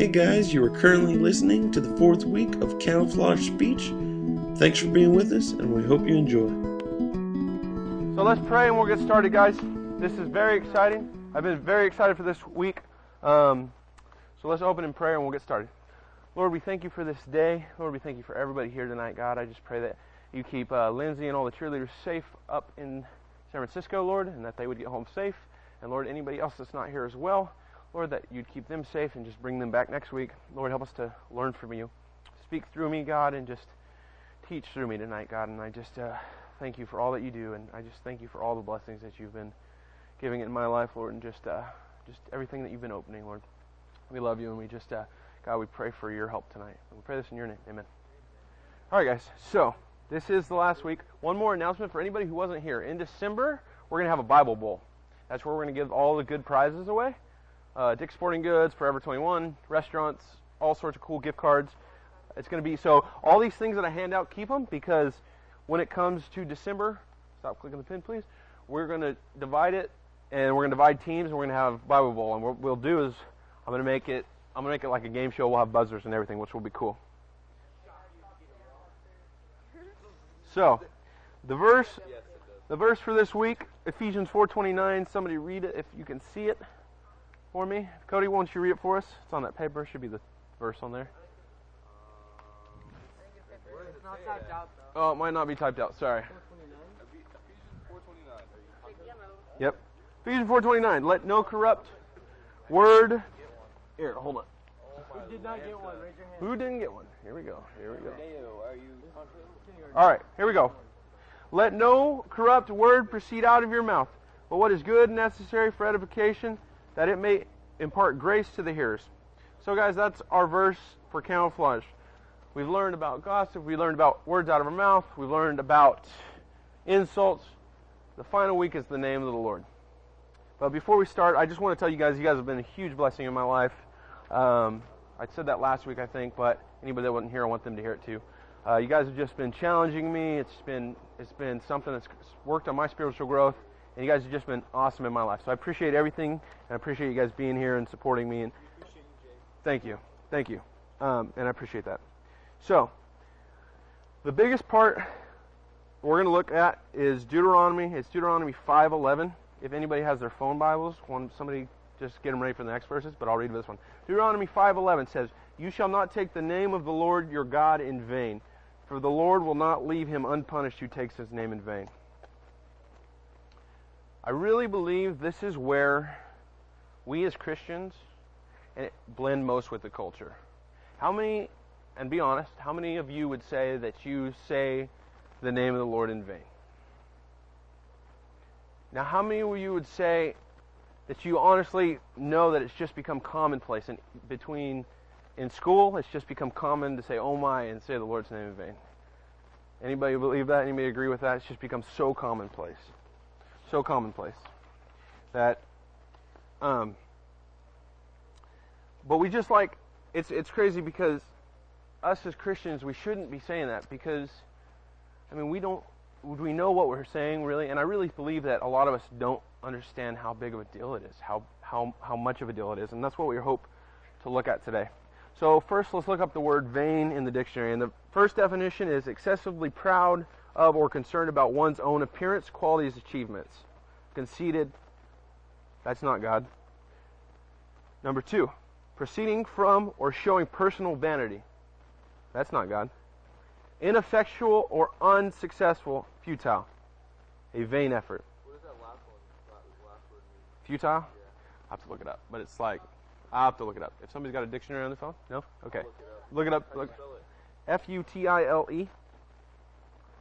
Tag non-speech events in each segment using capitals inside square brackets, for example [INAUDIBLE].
Hey guys, you are currently listening to the fourth week of Camouflage Speech. Thanks for being with us, and we hope you enjoy. So let's pray and we'll get started, guys. This is very exciting. I've been very excited for this week. Um, so let's open in prayer and we'll get started. Lord, we thank you for this day. Lord, we thank you for everybody here tonight, God. I just pray that you keep uh, Lindsay and all the cheerleaders safe up in San Francisco, Lord, and that they would get home safe. And Lord, anybody else that's not here as well, Lord, that you'd keep them safe and just bring them back next week. Lord, help us to learn from you. Speak through me, God, and just teach through me tonight, God. And I just uh, thank you for all that you do, and I just thank you for all the blessings that you've been giving in my life, Lord, and just uh, just everything that you've been opening, Lord. We love you, and we just, uh, God, we pray for your help tonight. We pray this in your name. Amen. All right, guys. So this is the last week. One more announcement for anybody who wasn't here. In December, we're going to have a Bible Bowl. That's where we're going to give all the good prizes away. Uh, Dick's Sporting Goods, Forever 21, restaurants, all sorts of cool gift cards. It's going to be so. All these things that I hand out, keep them because when it comes to December, stop clicking the pin, please. We're going to divide it, and we're going to divide teams, and we're going to have Bible Bowl. And what we'll do is, I'm going to make it, I'm going to make it like a game show. We'll have buzzers and everything, which will be cool. So, the verse, the verse for this week, Ephesians 4:29. Somebody read it if you can see it for me. Cody, won't you read it for us? It's on that paper. Should be the verse on there. Oh, it might not be typed out. Sorry. Yep. Ephesians 4:29. Let no corrupt word. Here, hold on. Who did not get one? Who didn't get one? Here we go. Here we go. All right, here we go. Let no corrupt word proceed out of your mouth, but what is good and necessary for edification, that it may impart grace to the hearers. So, guys, that's our verse for camouflage. We've learned about gossip. We learned about words out of our mouth. We've learned about insults. The final week is the name of the Lord. But before we start, I just want to tell you guys, you guys have been a huge blessing in my life. Um, I said that last week, I think, but anybody that wasn't here, I want them to hear it too. Uh, you guys have just been challenging me. It's been it's been something that's worked on my spiritual growth, and you guys have just been awesome in my life. So I appreciate everything, and I appreciate you guys being here and supporting me. And thank you, thank you, um, and I appreciate that. So the biggest part we're going to look at is Deuteronomy. It's Deuteronomy 5:11. If anybody has their phone Bibles, one somebody just get them ready for the next verses, but I'll read this one. Deuteronomy 5:11 says, "You shall not take the name of the Lord your God in vain, for the Lord will not leave him unpunished who takes his name in vain." I really believe this is where we as Christians eh, blend most with the culture. How many, and be honest, how many of you would say that you say the name of the Lord in vain? Now, how many of you would say that you honestly know that it's just become commonplace and between in school it's just become common to say oh my and say the Lord's name in vain. Anybody believe that? Anybody agree with that? It's just become so commonplace. So commonplace. That um but we just like it's it's crazy because us as Christians we shouldn't be saying that because I mean we don't we know what we're saying really? And I really believe that a lot of us don't understand how big of a deal it is, how how how much of a deal it is, and that's what we hope to look at today. So first, let's look up the word vain in the dictionary. And the first definition is excessively proud of or concerned about one's own appearance, qualities, achievements. Conceited. That's not God. Number two, proceeding from or showing personal vanity. That's not God ineffectual or unsuccessful, futile. A vain effort. What is that last one? That last word mean? Futile? Yeah. I have to look it up, but it's like I have to look it up. If somebody's got a dictionary on their phone, no, okay, Look it up. look it up. How do you spell it? F U T I L E.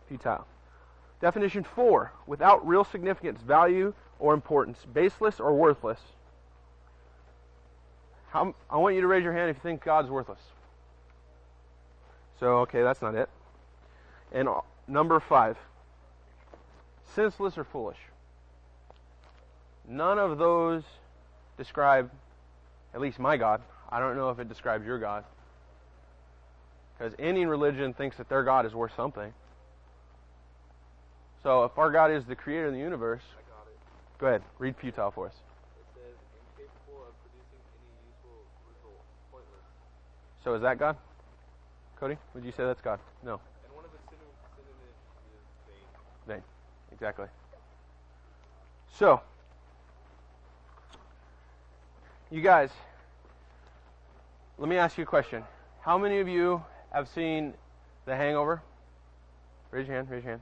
Futile. Definition four: without real significance, value, or importance, baseless or worthless. How, I want you to raise your hand if you think God's worthless. So, okay, that's not it. And uh, number five: senseless or foolish. None of those describe, at least my God. I don't know if it describes your God. Because any religion thinks that their God is worth something. So if our God is the creator of the universe, I got it. go ahead, read futile for us. It says incapable of producing any useful result. pointless. So is that God? Cody, would you say that's God? No. And one of synonym- synonyms is vain. Exactly. So, you guys, let me ask you a question. How many of you have seen The Hangover? Raise your hand, raise your hand.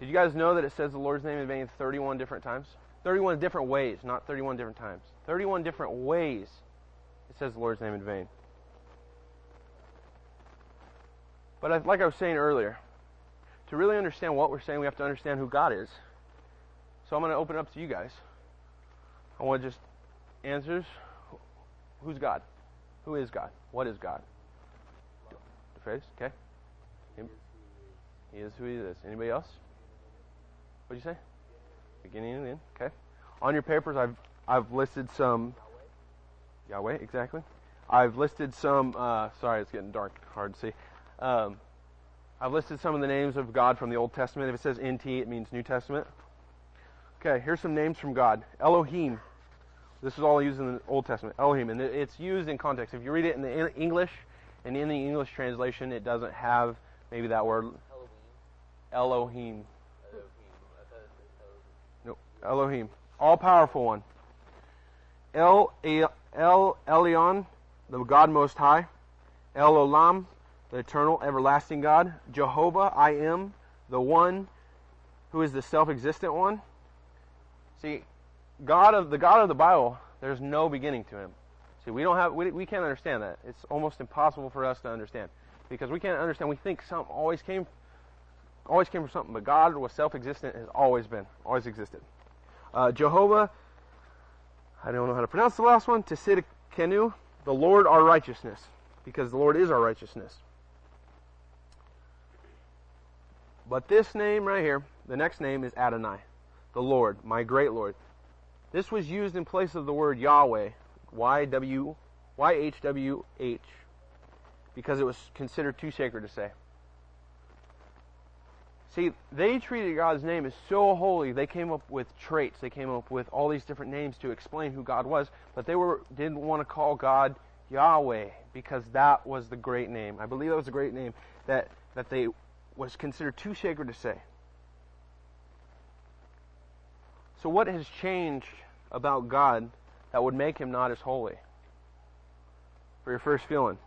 Did you guys know that it says the Lord's name in vain 31 different times? 31 different ways, not 31 different times. 31 different ways it says the Lord's name in vain. But like I was saying earlier, to really understand what we're saying, we have to understand who God is. So I'm going to open it up to you guys. I want just answers. Who's God? Who is God? What is God? The phrase? Okay. He is who he is. Anybody else? What'd you say? Beginning and end. Okay. On your papers, I've I've listed some. Yahweh, exactly. I've listed some. Uh, sorry, it's getting dark, hard to see. Um, I've listed some of the names of God from the Old Testament. If it says NT, it means New Testament. Okay, here's some names from God. Elohim. This is all used in the Old Testament. Elohim, and it's used in context. If you read it in the English, and in the English translation, it doesn't have maybe that word Elohim. Elohim. I thought it said Elohim. All powerful one. El El El Elyon, the God Most High. El Olam, the eternal, everlasting God. Jehovah, I am, the one who is the self-existent one. See, God of the God of the Bible, there's no beginning to him. See, we don't have we, we can't understand that. It's almost impossible for us to understand because we can't understand. We think something always came always came from something, but God was self-existent, has always been, always existed. Uh, Jehovah, I don't know how to pronounce the last one. Tsidkenu, the Lord our righteousness, because the Lord is our righteousness. But this name right here, the next name is Adonai, the Lord, my great Lord. This was used in place of the word Yahweh, Y W Y H W H, because it was considered too sacred to say. See, they treated God's name as so holy. They came up with traits. They came up with all these different names to explain who God was, but they were didn't want to call God Yahweh because that was the great name. I believe that was a great name that that they was considered too sacred to say. So what has changed about God that would make him not as holy? For your first feeling,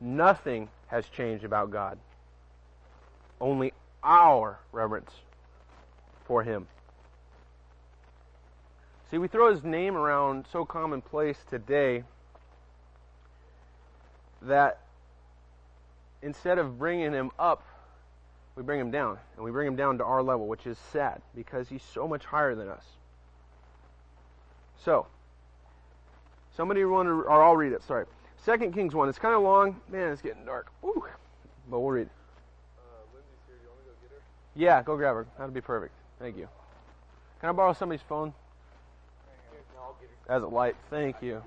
nothing has changed about God. Only our reverence for him. See, we throw his name around so commonplace today that instead of bringing him up, we bring him down. And we bring him down to our level, which is sad because he's so much higher than us. So, somebody want to, or I'll read it, sorry. Second Kings 1. It's kind of long. Man, it's getting dark. Woo. But we'll read it. Uh, Lindsay's here. Do you want me to go get her? Yeah, go grab her. That'd be perfect. Thank you. Can I borrow somebody's phone? As a light. Thank you.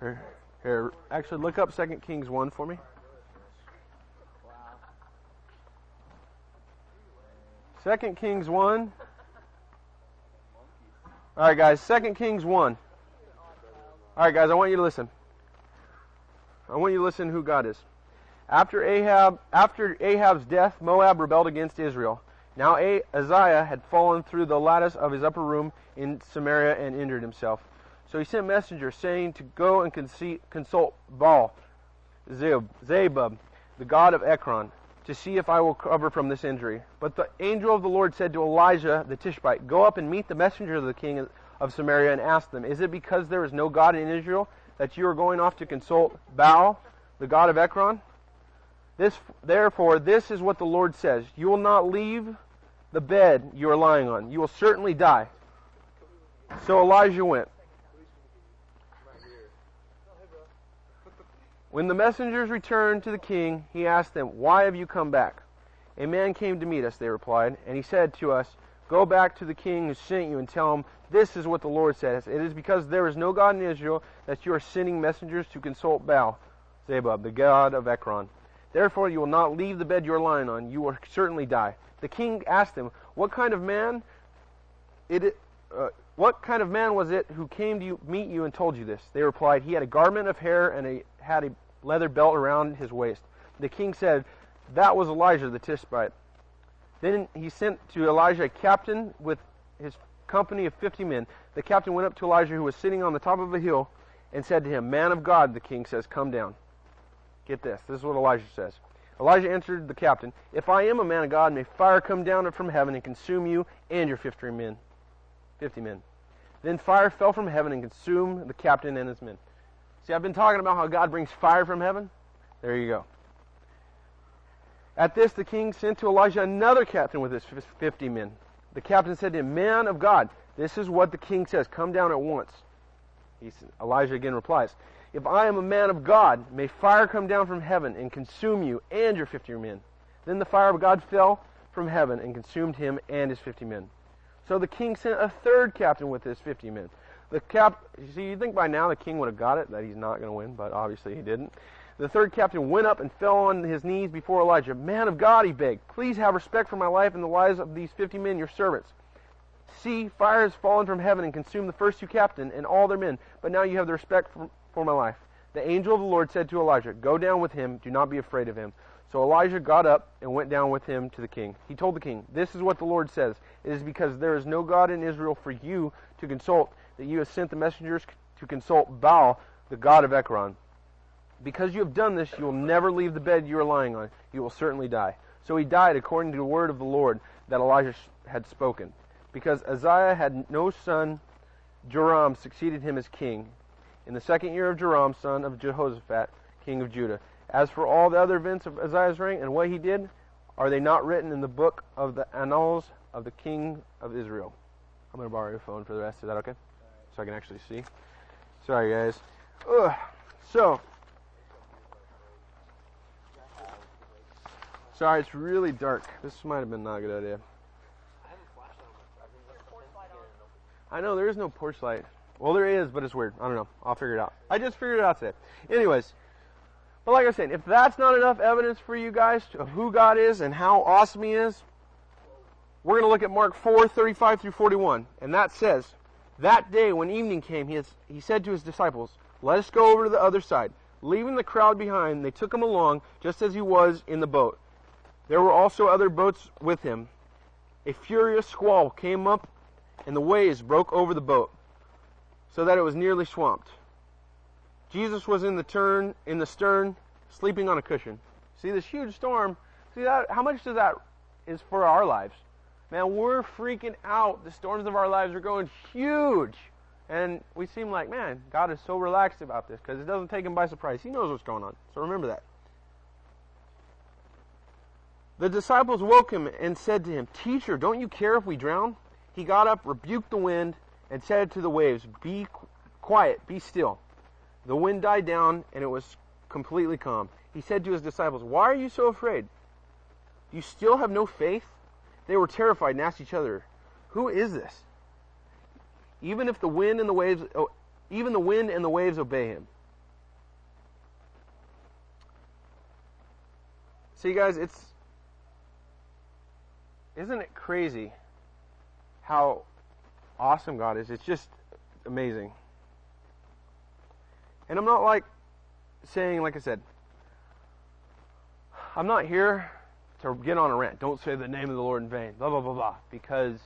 Here, here. Actually, look up Second Kings 1 for me. Second Kings 1. All right, guys. Second Kings 1. All right, guys. I want you to listen. I want you to listen who God is. After Ahab, after Ahab's death, Moab rebelled against Israel. Now A- Uzziah had fallen through the lattice of his upper room in Samaria and injured himself. So he sent messengers saying to go and consult Baal, Zeb, Zebub, the god of Ekron, to see if I will recover from this injury. But the angel of the Lord said to Elijah the Tishbite, Go up and meet the messengers of the king of Samaria and ask them, Is it because there is no God in Israel that you are going off to consult Baal, the god of Ekron? This, therefore, this is what the Lord says: You will not leave the bed you are lying on. You will certainly die. So Elijah went. When the messengers returned to the king, he asked them, Why have you come back? A man came to meet us, they replied, and he said to us, Go back to the king who sent you and tell him, This is what the Lord says. It is because there is no God in Israel that you are sending messengers to consult Baal, Zebub, the god of Ekron. Therefore you will not leave the bed you are lying on. You will certainly die. The king asked him, What kind of man it, uh, What kind of man was it who came to you, meet you and told you this? They replied, He had a garment of hair and a, had a leather belt around his waist. The king said, That was Elijah the Tishbite. Then he sent to Elijah a captain with his company of fifty men. The captain went up to Elijah, who was sitting on the top of a hill, and said to him, Man of God, the king says, Come down. Get this. This is what Elijah says. Elijah answered the captain, If I am a man of God, may fire come down from heaven and consume you and your fifty men. Fifty men. Then fire fell from heaven and consumed the captain and his men. See, I've been talking about how God brings fire from heaven. There you go. At this, the king sent to Elijah another captain with his fifty men. The captain said to him, Man of God, this is what the king says. Come down at once. He, Elijah again replies, If I am a man of God, may fire come down from heaven and consume you and your fifty men. Then the fire of God fell from heaven and consumed him and his fifty men. So the king sent a third captain with his 50 men. The cap, you see, you think by now the king would have got it that he's not going to win, but obviously he didn't. The third captain went up and fell on his knees before Elijah. Man of God, he begged, please have respect for my life and the lives of these 50 men, your servants. See, fire has fallen from heaven and consumed the first two captains and all their men, but now you have the respect for, for my life. The angel of the Lord said to Elijah, Go down with him, do not be afraid of him. So Elijah got up and went down with him to the king. He told the king, This is what the Lord says. It is because there is no God in Israel for you to consult that you have sent the messengers to consult Baal, the god of Ekron. Because you have done this, you will never leave the bed you are lying on. You will certainly die. So he died according to the word of the Lord that Elijah had spoken. Because Uzziah had no son, Joram succeeded him as king in the second year of Joram, son of Jehoshaphat, king of Judah. As for all the other events of Uzziah's reign and what he did, are they not written in the book of the annals of the king of Israel? I'm going to borrow your phone for the rest. Is that okay? So I can actually see. Sorry, guys. Ugh. So, sorry, it's really dark. This might have been not a good idea. I know there is no porch light. Well, there is, but it's weird. I don't know. I'll figure it out. I just figured it out today. Anyways, but like I said, if that's not enough evidence for you guys of who God is and how awesome He is, we're going to look at Mark 4, 35 through 41. And that says, That day when evening came, he, he said to his disciples, Let us go over to the other side. Leaving the crowd behind, they took him along, just as he was in the boat. There were also other boats with him. A furious squall came up, and the waves broke over the boat, so that it was nearly swamped. Jesus was in the turn in the stern, sleeping on a cushion. See this huge storm. See that? How much does that is for our lives? Man, we're freaking out. The storms of our lives are going huge. And we seem like, man, God is so relaxed about this because it doesn't take him by surprise. He knows what's going on. So remember that. The disciples woke him and said to him, Teacher, don't you care if we drown? He got up, rebuked the wind, and said to the waves, Be quiet, be still. The wind died down, and it was completely calm. He said to his disciples, Why are you so afraid? Do you still have no faith? They were terrified and asked each other, Who is this? Even if the wind and the waves oh, even the wind and the waves obey him. See guys, it's isn't it crazy how awesome God is? It's just amazing. And I'm not like saying, like I said, I'm not here to get on a rant. Don't say the name of the Lord in vain. Blah, blah, blah, blah. Because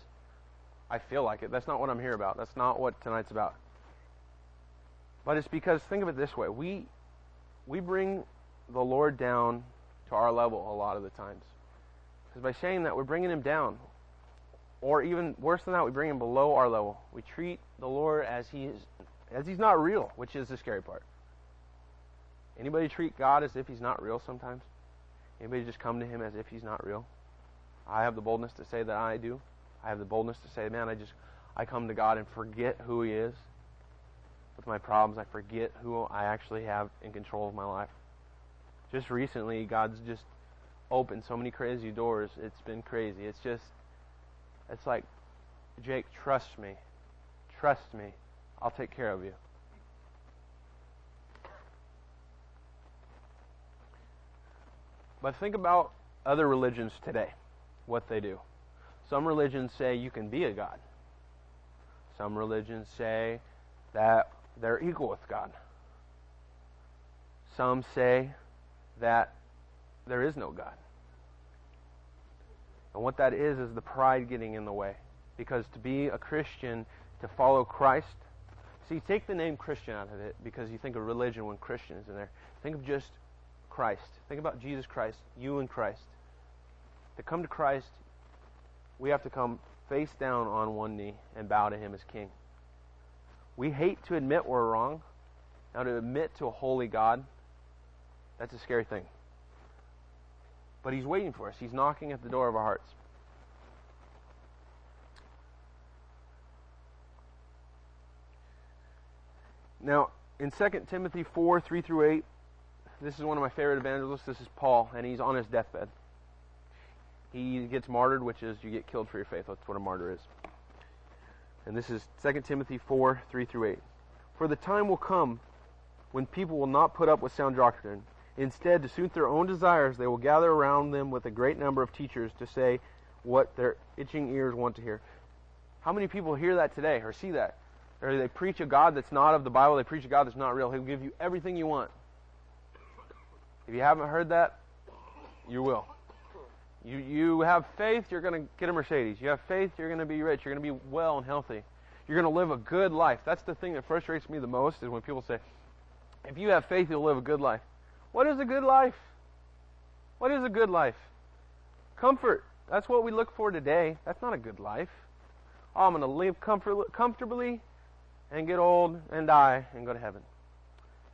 I feel like it. That's not what I'm here about. That's not what tonight's about. But it's because, think of it this way we, we bring the Lord down to our level a lot of the times. Because by saying that, we're bringing him down. Or even worse than that, we bring him below our level. We treat the Lord as he is as he's not real, which is the scary part. Anybody treat God as if he's not real sometimes? Anybody just come to him as if he's not real? I have the boldness to say that I do. I have the boldness to say, man, I just I come to God and forget who he is. With my problems, I forget who I actually have in control of my life. Just recently, God's just opened so many crazy doors. It's been crazy. It's just it's like Jake, trust me. Trust me. I'll take care of you. But think about other religions today, what they do. Some religions say you can be a God. Some religions say that they're equal with God. Some say that there is no God. And what that is, is the pride getting in the way. Because to be a Christian, to follow Christ, see, take the name Christian out of it because you think of religion when Christian is in there. Think of just Christ. Think about Jesus Christ, you and Christ. To come to Christ, we have to come face down on one knee and bow to Him as King. We hate to admit we're wrong. Now, to admit to a holy God, that's a scary thing. But He's waiting for us, He's knocking at the door of our hearts. Now, in 2 Timothy 4 3 through 8, this is one of my favorite evangelists. This is Paul, and he's on his deathbed. He gets martyred, which is you get killed for your faith. That's what a martyr is. And this is 2 Timothy 4 3 through 8. For the time will come when people will not put up with sound doctrine. Instead, to suit their own desires, they will gather around them with a great number of teachers to say what their itching ears want to hear. How many people hear that today or see that? Or they preach a God that's not of the Bible, they preach a God that's not real. He'll give you everything you want. If you haven't heard that, you will. You, you have faith, you're going to get a Mercedes. You have faith, you're going to be rich. You're going to be well and healthy. You're going to live a good life. That's the thing that frustrates me the most is when people say, if you have faith, you'll live a good life. What is a good life? What is a good life? Comfort. That's what we look for today. That's not a good life. Oh, I'm going to live comfort, comfortably and get old and die and go to heaven.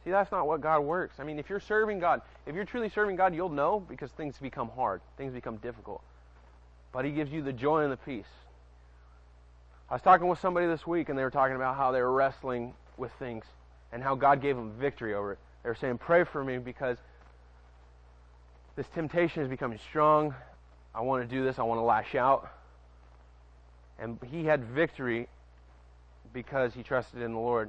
See, that's not what God works. I mean, if you're serving God, if you're truly serving God, you'll know because things become hard, things become difficult. But He gives you the joy and the peace. I was talking with somebody this week, and they were talking about how they were wrestling with things and how God gave them victory over it. They were saying, Pray for me because this temptation is becoming strong. I want to do this, I want to lash out. And he had victory because he trusted in the Lord.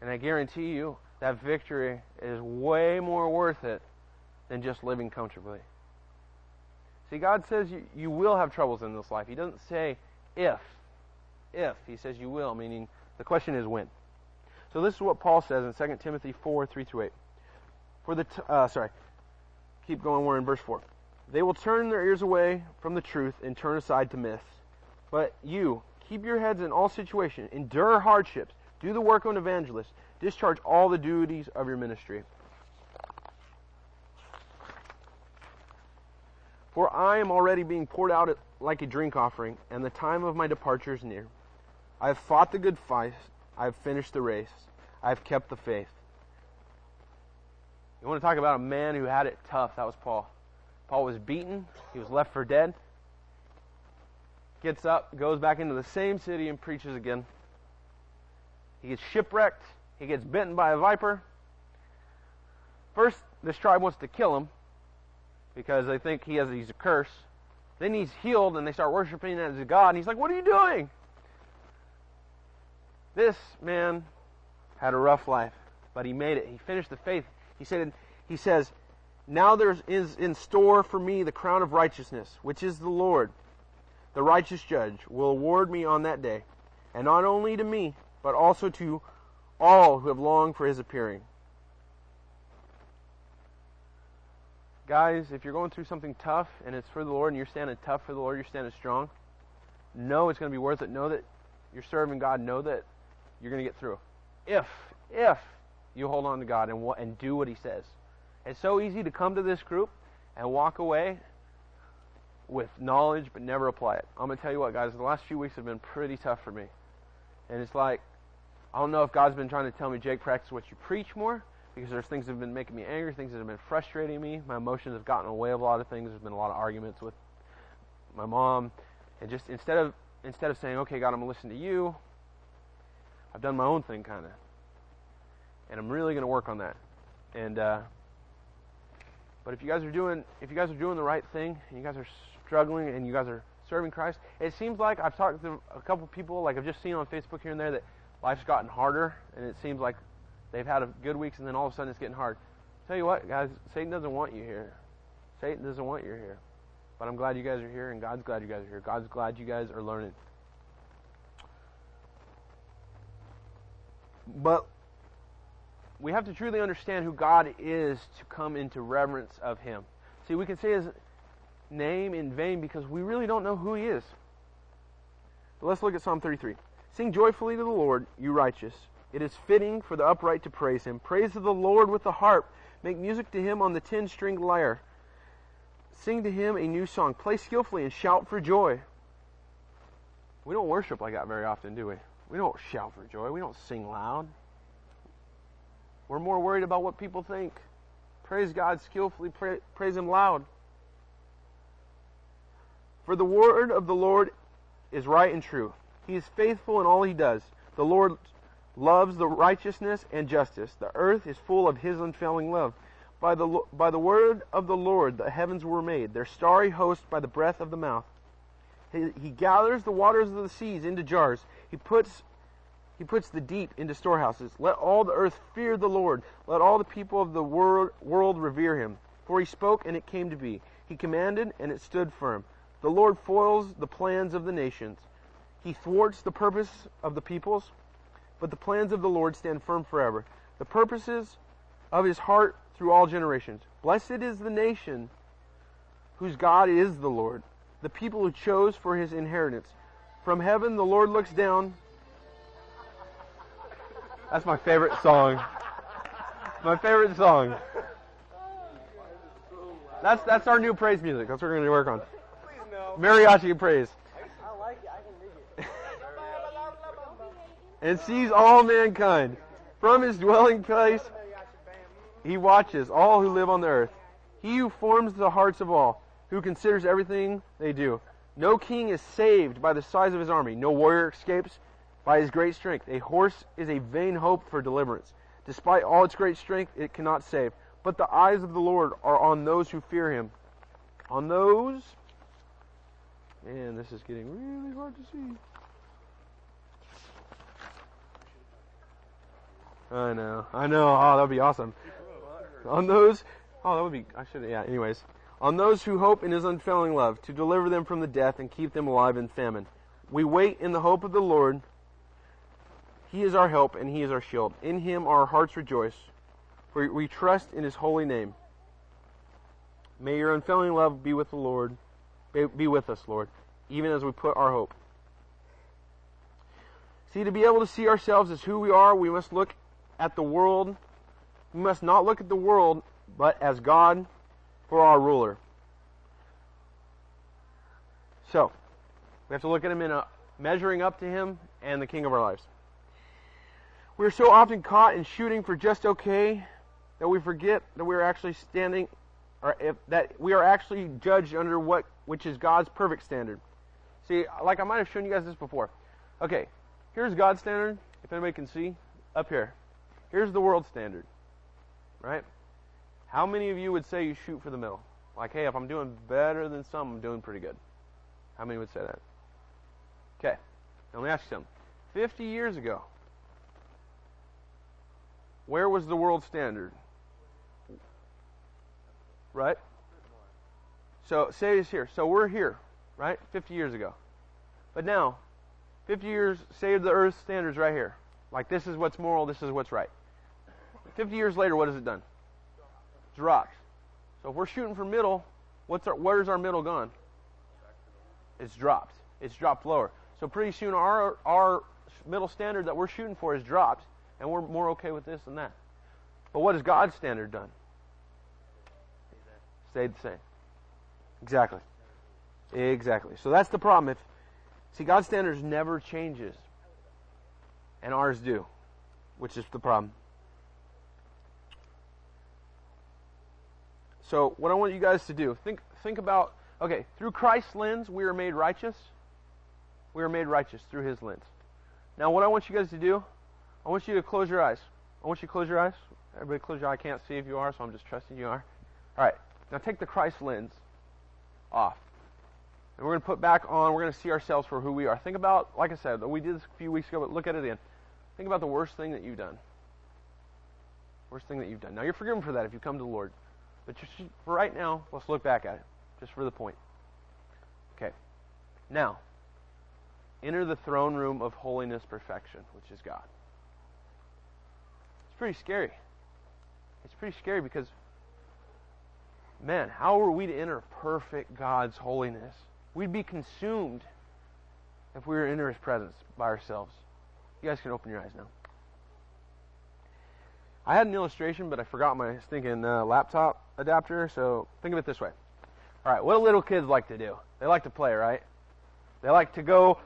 And I guarantee you, that victory is way more worth it than just living comfortably. See, God says you, you will have troubles in this life. He doesn't say if. If. He says you will, meaning the question is when. So this is what Paul says in 2 Timothy 4, 3 through 8. For the, t- uh, sorry, keep going, we're in verse 4. They will turn their ears away from the truth and turn aside to myths. But you, keep your heads in all situations, endure hardships, do the work of an evangelist, discharge all the duties of your ministry. For I am already being poured out like a drink offering, and the time of my departure is near. I have fought the good fight, I have finished the race, I have kept the faith. You want to talk about a man who had it tough? That was Paul. Paul was beaten, he was left for dead. Gets up, goes back into the same city, and preaches again. He gets shipwrecked. He gets bitten by a viper. First, this tribe wants to kill him because they think he has he's a curse. Then he's healed, and they start worshiping him as a god. And he's like, "What are you doing?" This man had a rough life, but he made it. He finished the faith. He said, "He says, now there is in store for me the crown of righteousness, which is the Lord, the righteous judge, will award me on that day, and not only to me, but also to all who have longed for his appearing. Guys, if you're going through something tough and it's for the Lord and you're standing tough for the Lord, you're standing strong, know it's going to be worth it. Know that you're serving God. Know that you're going to get through. If, if you hold on to God and, and do what He says. It's so easy to come to this group and walk away with knowledge but never apply it. I'm going to tell you what, guys, the last few weeks have been pretty tough for me. And it's like, I don't know if God's been trying to tell me, Jake, practice what you preach more, because there's things that have been making me angry, things that have been frustrating me. My emotions have gotten in the way of a lot of things. There's been a lot of arguments with my mom. And just instead of instead of saying, okay, God, I'm going to listen to you, I've done my own thing, kind of. And I'm really going to work on that. And, uh, but if you guys are doing, if you guys are doing the right thing, and you guys are struggling, and you guys are serving Christ, it seems like I've talked to a couple people, like I've just seen on Facebook here and there, that life's gotten harder, and it seems like they've had a good weeks, and then all of a sudden it's getting hard. Tell you what, guys, Satan doesn't want you here. Satan doesn't want you here. But I'm glad you guys are here, and God's glad you guys are here. God's glad you guys are learning. But we have to truly understand who God is to come into reverence of Him. See, we can say His name in vain because we really don't know who He is. But let's look at Psalm 33. Sing joyfully to the Lord, you righteous. It is fitting for the upright to praise Him. Praise to the Lord with the harp. Make music to Him on the ten stringed lyre. Sing to Him a new song. Play skillfully and shout for joy. We don't worship like that very often, do we? We don't shout for joy. We don't sing loud. We're more worried about what people think. Praise God skillfully, pra- praise Him loud. For the word of the Lord is right and true. He is faithful in all He does. The Lord loves the righteousness and justice. The earth is full of His unfailing love. By the, by the word of the Lord the heavens were made, their starry host by the breath of the mouth. He, he gathers the waters of the seas into jars. He puts he puts the deep into storehouses. Let all the earth fear the Lord. Let all the people of the world, world revere him. For he spoke and it came to be. He commanded and it stood firm. The Lord foils the plans of the nations. He thwarts the purpose of the peoples. But the plans of the Lord stand firm forever. The purposes of his heart through all generations. Blessed is the nation whose God is the Lord, the people who chose for his inheritance. From heaven the Lord looks down that's my favorite song. My favorite song. That's that's our new praise music. That's what we're going to work on. Mariachi praise. I like it. I can it. And sees all mankind. From his dwelling place, he watches all who live on the earth. He who forms the hearts of all, who considers everything they do. No king is saved by the size of his army. No warrior escapes by his great strength. A horse is a vain hope for deliverance. Despite all its great strength, it cannot save. But the eyes of the Lord are on those who fear him. On those. Man, this is getting really hard to see. I know. I know. Oh, that would be awesome. On those. Oh, that would be. I should. Yeah, anyways. On those who hope in his unfailing love, to deliver them from the death and keep them alive in famine. We wait in the hope of the Lord. He is our help and He is our shield. In Him our hearts rejoice, for we trust in His holy name. May your unfailing love be with the Lord, be with us, Lord, even as we put our hope. See, to be able to see ourselves as who we are, we must look at the world. We must not look at the world, but as God for our ruler. So, we have to look at Him in a measuring up to Him and the King of our lives. We're so often caught in shooting for just okay that we forget that we are actually standing, or if, that we are actually judged under what which is God's perfect standard. See, like I might have shown you guys this before. Okay, here's God's standard. If anybody can see, up here. Here's the world standard, right? How many of you would say you shoot for the middle? Like, hey, if I'm doing better than some, I'm doing pretty good. How many would say that? Okay, now let me ask you something. 50 years ago, where was the world standard? Right? So say it's here. So we're here, right? 50 years ago. But now, 50 years, say the earth standards right here. Like this is what's moral, this is what's right. 50 years later, what has it done? Dropped. So if we're shooting for middle, what's our, where's our middle gone? It's dropped. It's dropped lower. So pretty soon our our middle standard that we're shooting for is dropped and we're more okay with this than that. But what has God's standard done? Stayed the same. Exactly. Exactly. So that's the problem. If see, God's standards never changes, and ours do, which is the problem. So what I want you guys to do, think think about okay, through Christ's lens we are made righteous. We are made righteous through his lens. Now what I want you guys to do I want you to close your eyes. I want you to close your eyes. Everybody close your eye. I can't see if you are, so I'm just trusting you are. All right. Now take the Christ lens off. And we're going to put back on, we're going to see ourselves for who we are. Think about, like I said, we did this a few weeks ago, but look at it again. Think about the worst thing that you've done. Worst thing that you've done. Now you're forgiven for that if you come to the Lord. But for right now, let's look back at it, just for the point. Okay. Now, enter the throne room of holiness perfection, which is God. It's pretty scary. It's pretty scary because, man, how are we to enter perfect God's holiness? We'd be consumed if we were in His presence by ourselves. You guys can open your eyes now. I had an illustration, but I forgot my stinking uh, laptop adapter. So think of it this way. All right, what do little kids like to do? They like to play, right? They like to go.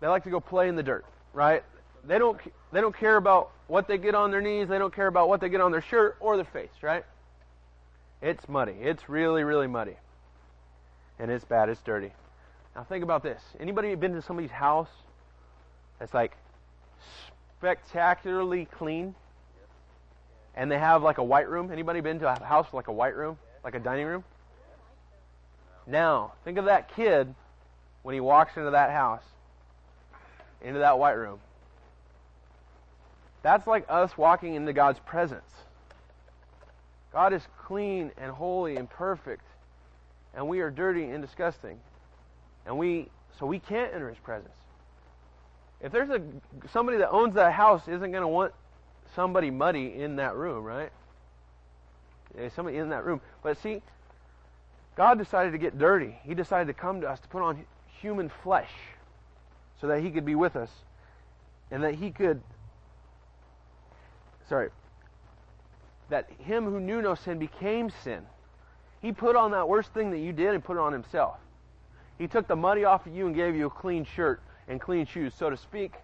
They like to go play in the dirt, right? They don't. They don't care about what they get on their knees. They don't care about what they get on their shirt or their face, right? It's muddy. It's really, really muddy, and it's bad. It's dirty. Now think about this. Anybody been to somebody's house that's like spectacularly clean? And they have like a white room. Anybody been to a house with like a white room? Like a dining room? Now, think of that kid when he walks into that house, into that white room. That's like us walking into God's presence. God is clean and holy and perfect, and we are dirty and disgusting. And we so we can't enter his presence. If there's a somebody that owns that house isn't going to want somebody muddy in that room, right? There's somebody in that room. But see, God decided to get dirty. He decided to come to us to put on human flesh so that he could be with us and that he could sorry that him who knew no sin became sin. He put on that worst thing that you did and put it on himself. He took the muddy off of you and gave you a clean shirt and clean shoes, so to speak,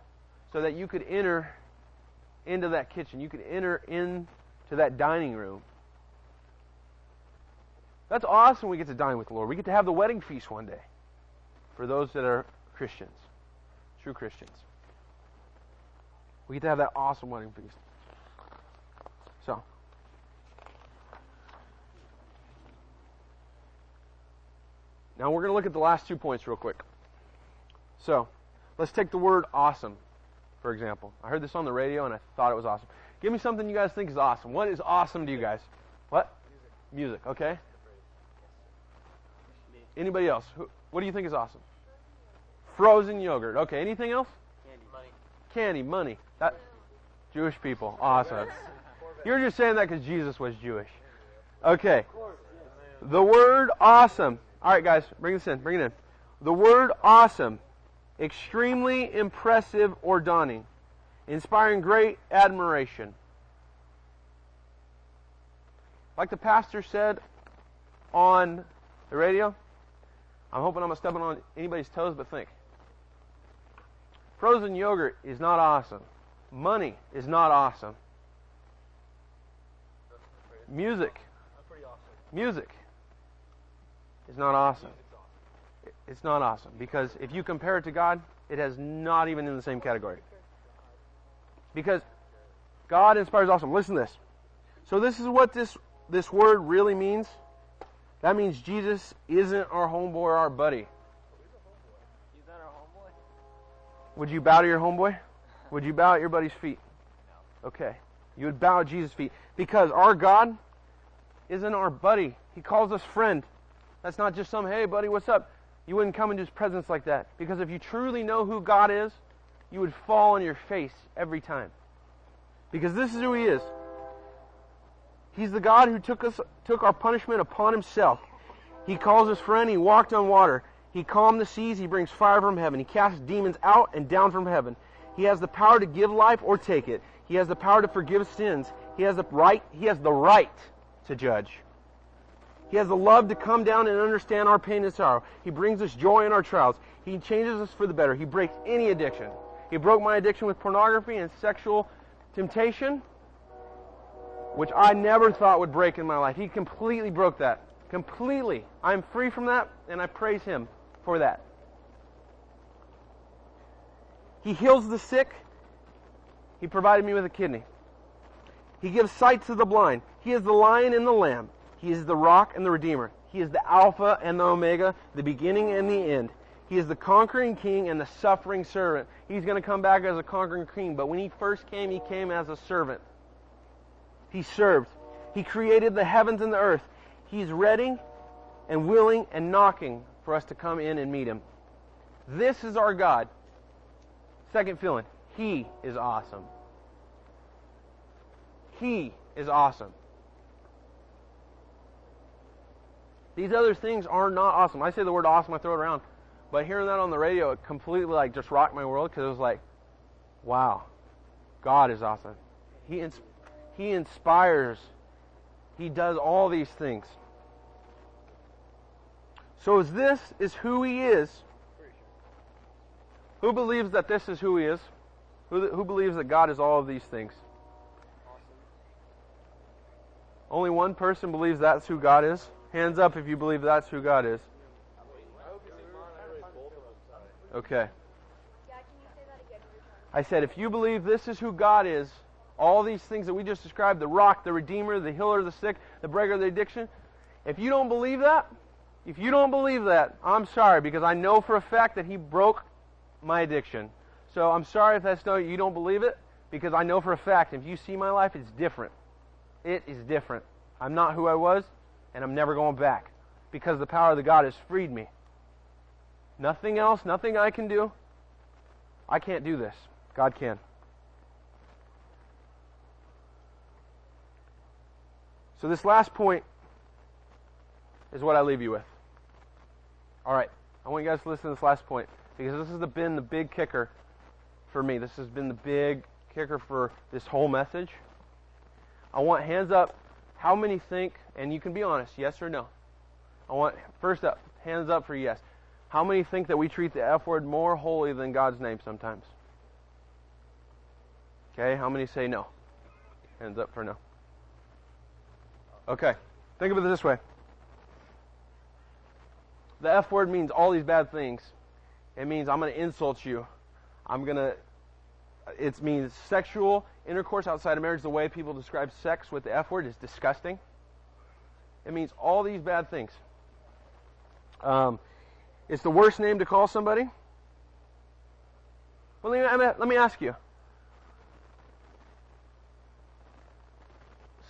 so that you could enter into that kitchen. You could enter into that dining room. That's awesome we get to dine with the Lord. We get to have the wedding feast one day for those that are Christians, true Christians. We get to have that awesome wedding feast. So, now we're going to look at the last two points real quick. So, let's take the word awesome for example. I heard this on the radio and I thought it was awesome. Give me something you guys think is awesome. What is awesome to you guys? What? Music. Music okay. Anybody else? what do you think is awesome? Frozen yogurt. Okay. Anything else? Candy. Money. Candy. Money. That. Jewish people. Awesome. You're just saying that because Jesus was Jewish. Okay. The word awesome. All right, guys, bring this in. Bring it in. The word awesome extremely impressive or daunting, inspiring great admiration. Like the pastor said on the radio, I'm hoping I'm not stepping on anybody's toes, but think. Frozen yogurt is not awesome. Money is not awesome. Music. Music is not awesome it's not awesome because if you compare it to God, it has not even in the same category. Because God inspires awesome. Listen to this. So this is what this this word really means. That means Jesus isn't our homeboy or our buddy. He's not our homeboy. Would you bow to your homeboy? Would you bow at your buddy's feet? Okay. You would bow at Jesus' feet because our God isn't our buddy. He calls us friend. That's not just some, hey, buddy, what's up? You wouldn't come into his presence like that. Because if you truly know who God is, you would fall on your face every time. Because this is who he is. He's the God who took us took our punishment upon himself. He calls us friend, he walked on water. He calmed the seas, he brings fire from heaven. He casts demons out and down from heaven. He has the power to give life or take it. He has the power to forgive sins. He has the right he has the right to judge. He has the love to come down and understand our pain and sorrow. He brings us joy in our trials. He changes us for the better. He breaks any addiction. He broke my addiction with pornography and sexual temptation, which I never thought would break in my life. He completely broke that. Completely. I'm free from that, and I praise Him for that. He heals the sick. He provided me with a kidney. He gives sight to the blind. He is the lion and the lamb. He is the rock and the redeemer. He is the Alpha and the Omega, the beginning and the end. He is the conquering king and the suffering servant. He's going to come back as a conquering king, but when he first came, he came as a servant. He served. He created the heavens and the earth. He's ready and willing and knocking for us to come in and meet him. This is our God. Second feeling, he is awesome. He is awesome. These other things are not awesome. I say the word awesome, I throw it around. But hearing that on the radio, it completely like just rocked my world because it was like, wow, God is awesome. He, ins- he inspires. He does all these things. So as this is who he is, who believes that this is who he is? Who, who believes that God is all of these things? Only one person believes that's who God is. Hands up if you believe that's who God is. Okay. I said, if you believe this is who God is, all these things that we just described the rock, the redeemer, the healer of the sick, the breaker of the addiction if you don't believe that, if you don't believe that, I'm sorry because I know for a fact that He broke my addiction. So I'm sorry if that's no, you don't believe it because I know for a fact if you see my life, it's different. It is different. I'm not who I was, and I'm never going back because the power of the God has freed me. Nothing else, nothing I can do. I can't do this. God can. So, this last point is what I leave you with. All right. I want you guys to listen to this last point because this has been the big kicker for me. This has been the big kicker for this whole message. I want hands up. How many think, and you can be honest, yes or no? I want, first up, hands up for yes. How many think that we treat the F word more holy than God's name sometimes? Okay, how many say no? Hands up for no. Okay, think of it this way the F word means all these bad things. It means I'm going to insult you. I'm going to. It means sexual intercourse outside of marriage. The way people describe sex with the F word is disgusting. It means all these bad things. Um, it's the worst name to call somebody. Well, let me, let me ask you.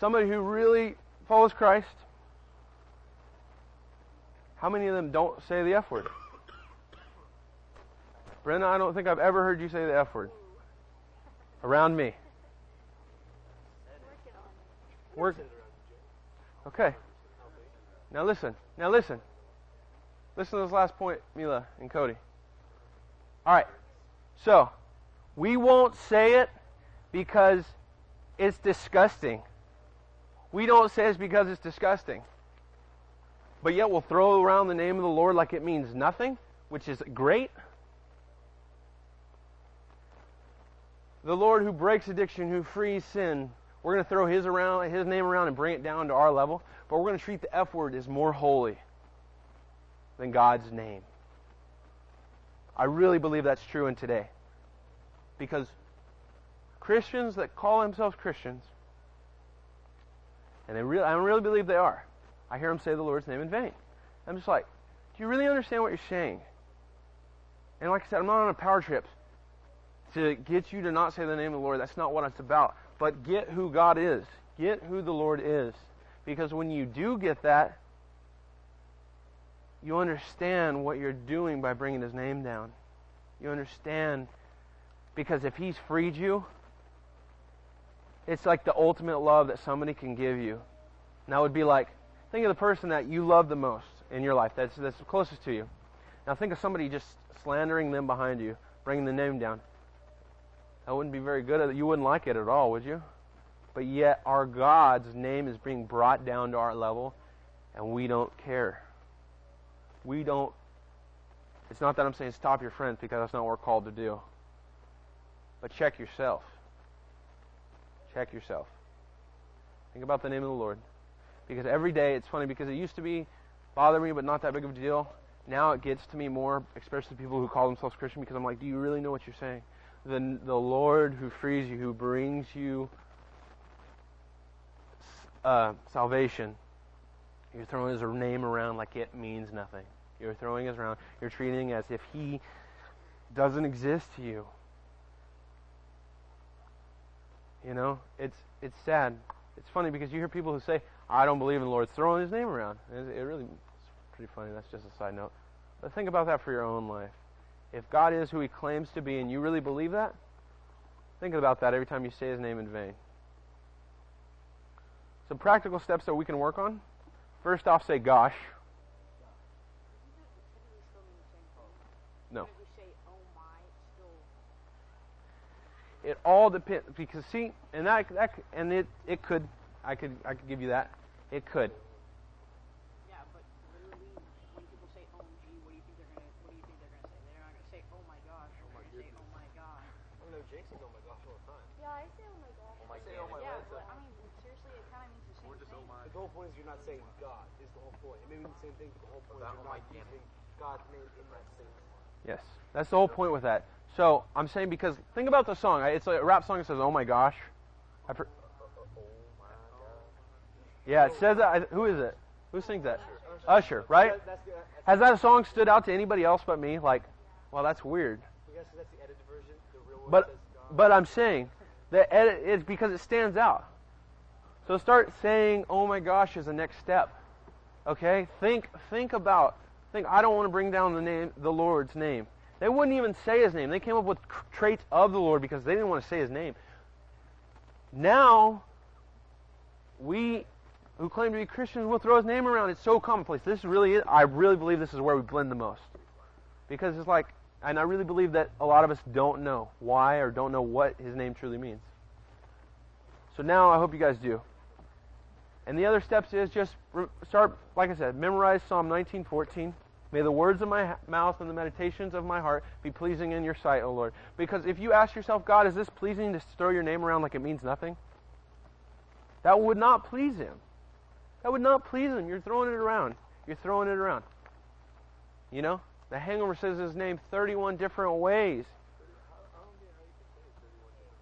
Somebody who really follows Christ, how many of them don't say the F word? Brenda, I don't think I've ever heard you say the F word. Around me. Work. Okay. Now listen. Now listen. Listen to this last point, Mila and Cody. All right. So, we won't say it because it's disgusting. We don't say it because it's disgusting but yet we'll throw around the name of the Lord like it means nothing, which is great. The Lord who breaks addiction, who frees sin, we're going to throw his around his name around and bring it down to our level, but we're going to treat the F word as more holy than God's name. I really believe that's true in today. Because Christians that call themselves Christians, and they really, I don't really believe they are, I hear them say the Lord's name in vain. I'm just like, do you really understand what you're saying? And like I said, I'm not on a power trip to get you to not say the name of the Lord. That's not what it's about. But get who God is. Get who the Lord is. Because when you do get that, you understand what you're doing by bringing his name down. You understand because if he's freed you, it's like the ultimate love that somebody can give you. And that would be like, Think of the person that you love the most in your life, that's, that's closest to you. Now think of somebody just slandering them behind you, bringing the name down. That wouldn't be very good. You wouldn't like it at all, would you? But yet, our God's name is being brought down to our level, and we don't care. We don't. It's not that I'm saying stop your friends because that's not what we're called to do. But check yourself. Check yourself. Think about the name of the Lord. Because every day, it's funny because it used to be bother me, but not that big of a deal. Now it gets to me more, especially people who call themselves Christian, because I'm like, do you really know what you're saying? The, the Lord who frees you, who brings you uh, salvation, you're throwing his name around like it means nothing. You're throwing his around. You're treating as if he doesn't exist to you. You know, it's it's sad. It's funny because you hear people who say, I don't believe in the Lord, throwing his name around. It, really it's pretty funny. That's just a side note. But think about that for your own life. If God is who he claims to be and you really believe that, think about that every time you say his name in vain. some practical steps that we can work on. First off, say gosh. No. It all depends because see, and that that and it it could I could I could give you that. It could. Yeah, but literally, when people say OMG, what do you think they're gonna? What do you think they're gonna say? They're not gonna say Oh my gosh. They're gonna say Oh my god. I know Jake says, oh my gosh, all the time. Yeah, I say oh my gosh. Oh my say, oh my Yeah, God. but I mean, seriously, it kind of means the same Or just thing. oh my. But the whole point is you're not saying God. Is the whole point. It may mean the same thing, but the whole point is Without you're not using God's name in that sentence. Yes, that's the whole point with that. So I'm saying because think about the song. It's a rap song that says "Oh my gosh." I per- yeah, it says that. Who is it? Who sings that? Usher, right? That- that's the, uh, that's, Has that song stood out to anybody else but me? Like, well, that's weird. I guess that's the edited version. The real one But but I'm saying that edit is because it stands out. So start saying "Oh my gosh" is the next step. Okay, think think about think. I don't want to bring down the name, the Lord's name. They wouldn't even say His name. They came up with traits of the Lord because they didn't want to say His name. Now, we who claim to be Christians will throw His name around. It's so commonplace. This is really is. I really believe this is where we blend the most because it's like, and I really believe that a lot of us don't know why or don't know what His name truly means. So now I hope you guys do. And the other steps is just start, like I said, memorize Psalm 19:14. May the words of my mouth and the meditations of my heart be pleasing in your sight, O Lord. Because if you ask yourself, God, is this pleasing to throw your name around like it means nothing? That would not please Him. That would not please Him. You're throwing it around. You're throwing it around. You know? The hangover says His name 31 different ways.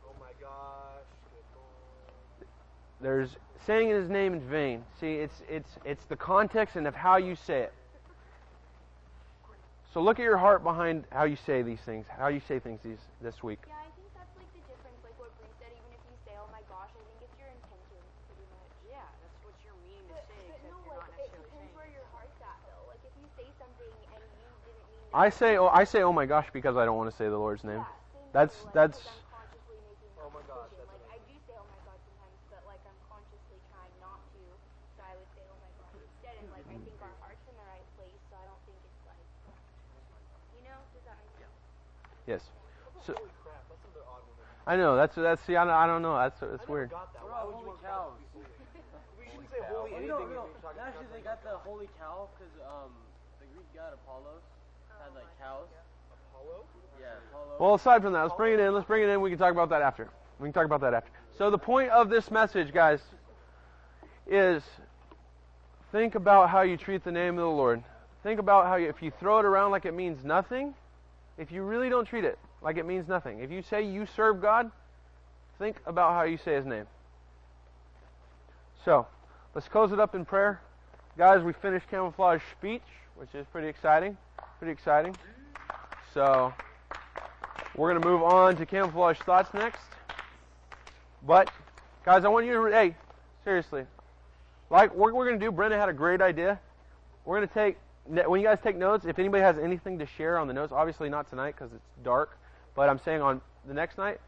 oh my gosh. good Lord. There's saying His name in vain. See, it's it's it's the context and of how you say it. So look at your heart behind how you say these things, how you say things these this week. Yeah, I think that's like the difference, like what Bree said. Even if you say oh my gosh, I think it's your intention, pretty much. Yeah, that's what you're meaning to But, say, but except no, you're like not it depends saying. where your heart's at though. Like if you say something and you didn't mean to I say oh I say oh my gosh because I don't want to say the Lord's name. Yeah, That's- here, like, that's- 'cause I'm consciously making that Oh my gosh, decision. that's Like I do say oh my god sometimes, but like I'm consciously trying not to. So I would say oh my god instead. And like I think our heart's in the right place, so I don't think it's like, you know, does that make sense? Yes. So Holy crap, that's another odd one. that- I know that's that's see I don't, I don't know that's I that's never weird. got that. Why would you holy want God cows. [LAUGHS] We shouldn't say holy Oh, anything no, if no. you're Actually, about they got the holy cow because um, the Greek god Apollos had like cows. Apollo. Yeah, Apollo. Well, aside from that, let's bring it in. Let's bring it in. We can talk about that after. We can talk about that after. So the point of this message, guys, is think about how you treat the name of the Lord. Think about how you, if you throw it around like it means nothing, if you really don't treat it like it means nothing, if you say you serve God, think about how you say His name. So, let's close it up in prayer. Guys, we finished camouflage speech, which is pretty exciting. Pretty exciting. So, we're going to move on to camouflage thoughts next. But, guys, I want you to, hey, seriously, like what we're going to do, Brenda had a great idea. We're going to take, when you guys take notes, if anybody has anything to share on the notes, obviously not tonight because it's dark, but I'm saying on the next night,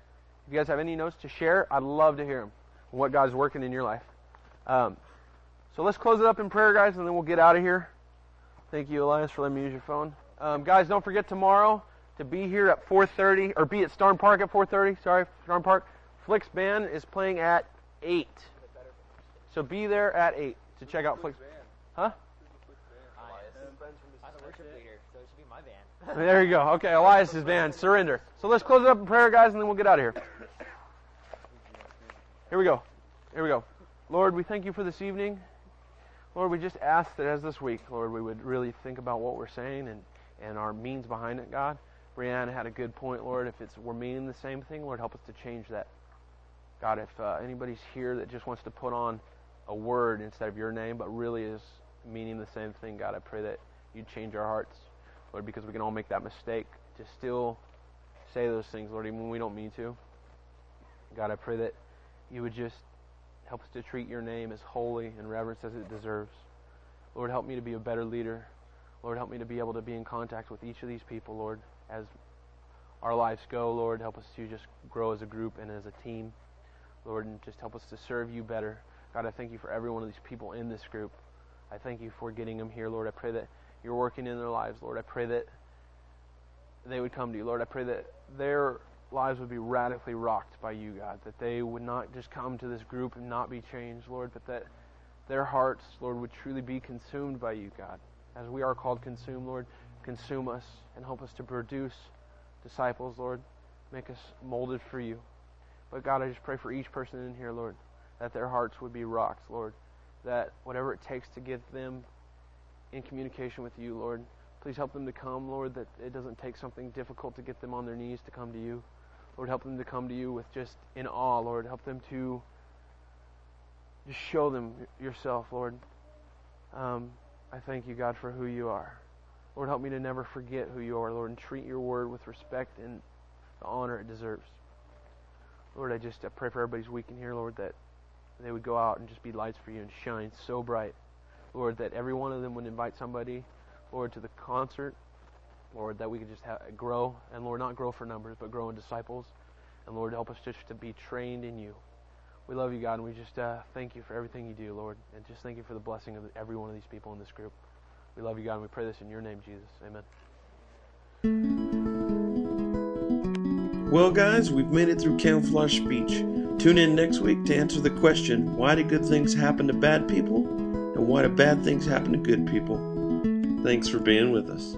if you guys have any notes to share, I'd love to hear them, what God's working in your life. Um, so let's close it up in prayer, guys, and then we'll get out of here. Thank you, Elias, for letting me use your phone. Um, guys, don't forget tomorrow to be here at 4:30, or be at Starn Park at 4:30. Sorry, Starn Park. Flicks Band is playing at eight, so be there at eight to check out Flicks. Band. Huh? Worship leader, so it should be my band. [LAUGHS] There you go. Okay, Elias's band, Surrender. So let's close it up in prayer, guys, and then we'll get out of here. Here we go. Here we go. Lord, we thank you for this evening. Lord, we just ask that as this week, Lord, we would really think about what we're saying and, and our means behind it, God. Brianna had a good point, Lord. If it's we're meaning the same thing, Lord, help us to change that. God, if uh, anybody's here that just wants to put on a word instead of your name, but really is meaning the same thing, God, I pray that you'd change our hearts, Lord, because we can all make that mistake to still say those things, Lord, even when we don't mean to. God, I pray that you would just help us to treat your name as holy and reverence as it deserves. Lord, help me to be a better leader. Lord, help me to be able to be in contact with each of these people, Lord, as our lives go. Lord, help us to just grow as a group and as a team. Lord, and just help us to serve you better. God, I thank you for every one of these people in this group. I thank you for getting them here, Lord. I pray that you're working in their lives, Lord. I pray that they would come to you, Lord. I pray that their lives would be radically rocked by you, God. That they would not just come to this group and not be changed, Lord, but that their hearts, Lord, would truly be consumed by you, God. As we are called consume, Lord, consume us and help us to produce disciples, Lord. Make us molded for you. But God, I just pray for each person in here, Lord, that their hearts would be rocked, Lord. That whatever it takes to get them in communication with you, Lord, please help them to come, Lord, that it doesn't take something difficult to get them on their knees to come to you. Lord, help them to come to you with just in awe, Lord. Help them to just show them yourself, Lord. Um, I thank you, God, for who you are. Lord, help me to never forget who you are, Lord, and treat your word with respect and the honor it deserves. Lord, I just I pray for everybody's week in here, Lord, that they would go out and just be lights for you and shine so bright. Lord, that every one of them would invite somebody, Lord, to the concert. Lord, that we could just have, grow, and Lord, not grow for numbers, but grow in disciples. And Lord, help us just to be trained in you. We love you, God, and we just uh, thank you for everything you do, Lord, and just thank you for the blessing of every one of these people in this group. We love you, God, and we pray this in your name, Jesus. Amen. Well, guys, we've made it through camouflage speech. Tune in next week to answer the question why do good things happen to bad people, why do bad things happen to good people? Thanks for being with us.